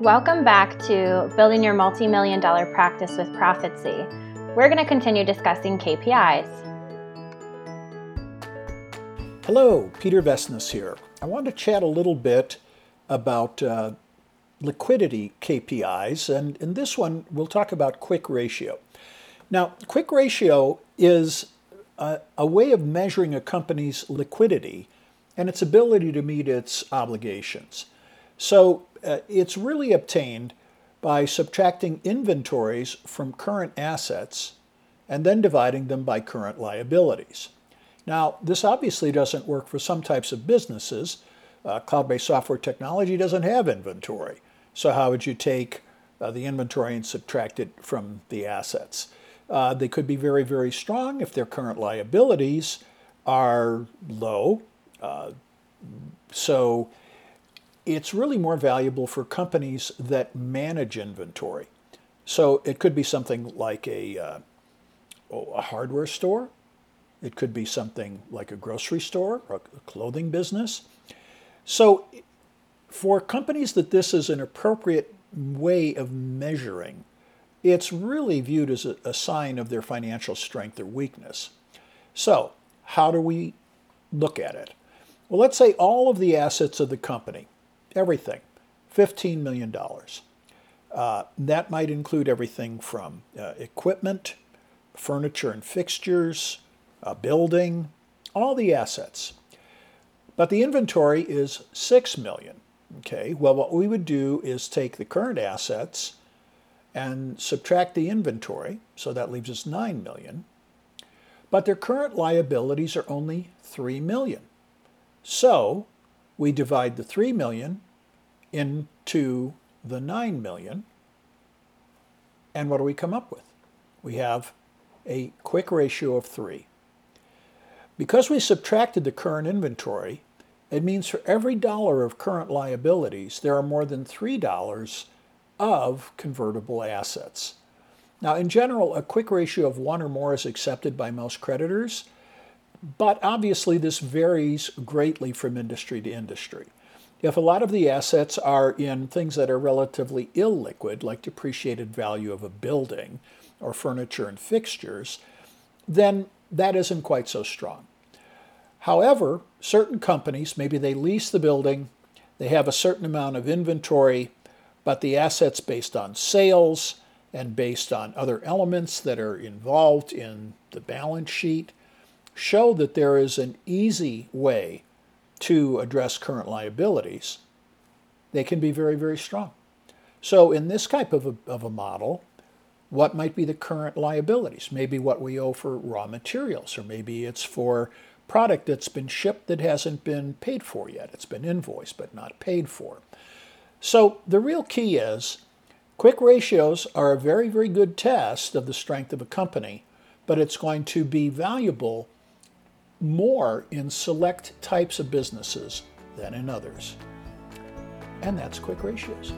Welcome back to Building Your Multi Million Dollar Practice with Profitzy. We're going to continue discussing KPIs. Hello, Peter Vessenes here. I want to chat a little bit about uh, liquidity KPIs, and in this one, we'll talk about quick ratio. Now, quick ratio is a, a way of measuring a company's liquidity and its ability to meet its obligations. So uh, it's really obtained by subtracting inventories from current assets and then dividing them by current liabilities. Now, this obviously doesn't work for some types of businesses. Uh, Cloud based software technology doesn't have inventory. So, how would you take uh, the inventory and subtract it from the assets? Uh, they could be very, very strong if their current liabilities are low. Uh, so, it's really more valuable for companies that manage inventory. So it could be something like a, uh, oh, a hardware store. It could be something like a grocery store or a clothing business. So for companies that this is an appropriate way of measuring, it's really viewed as a, a sign of their financial strength or weakness. So how do we look at it? Well, let's say all of the assets of the company everything, $15 million. Uh, that might include everything from uh, equipment, furniture and fixtures, a building, all the assets. But the inventory is 6 million. Okay, well, what we would do is take the current assets and subtract the inventory, so that leaves us 9 million. But their current liabilities are only 3 million. So we divide the 3 million into the 9 million. And what do we come up with? We have a quick ratio of 3. Because we subtracted the current inventory, it means for every dollar of current liabilities, there are more than $3 of convertible assets. Now, in general, a quick ratio of 1 or more is accepted by most creditors. But obviously, this varies greatly from industry to industry. If a lot of the assets are in things that are relatively illiquid, like depreciated value of a building or furniture and fixtures, then that isn't quite so strong. However, certain companies, maybe they lease the building, they have a certain amount of inventory, but the assets based on sales and based on other elements that are involved in the balance sheet show that there is an easy way to address current liabilities, they can be very, very strong. So, in this type of a, of a model, what might be the current liabilities? Maybe what we owe for raw materials, or maybe it's for product that's been shipped that hasn't been paid for yet. It's been invoiced but not paid for. So, the real key is quick ratios are a very, very good test of the strength of a company, but it's going to be valuable more in select types of businesses than in others. And that's quick ratios.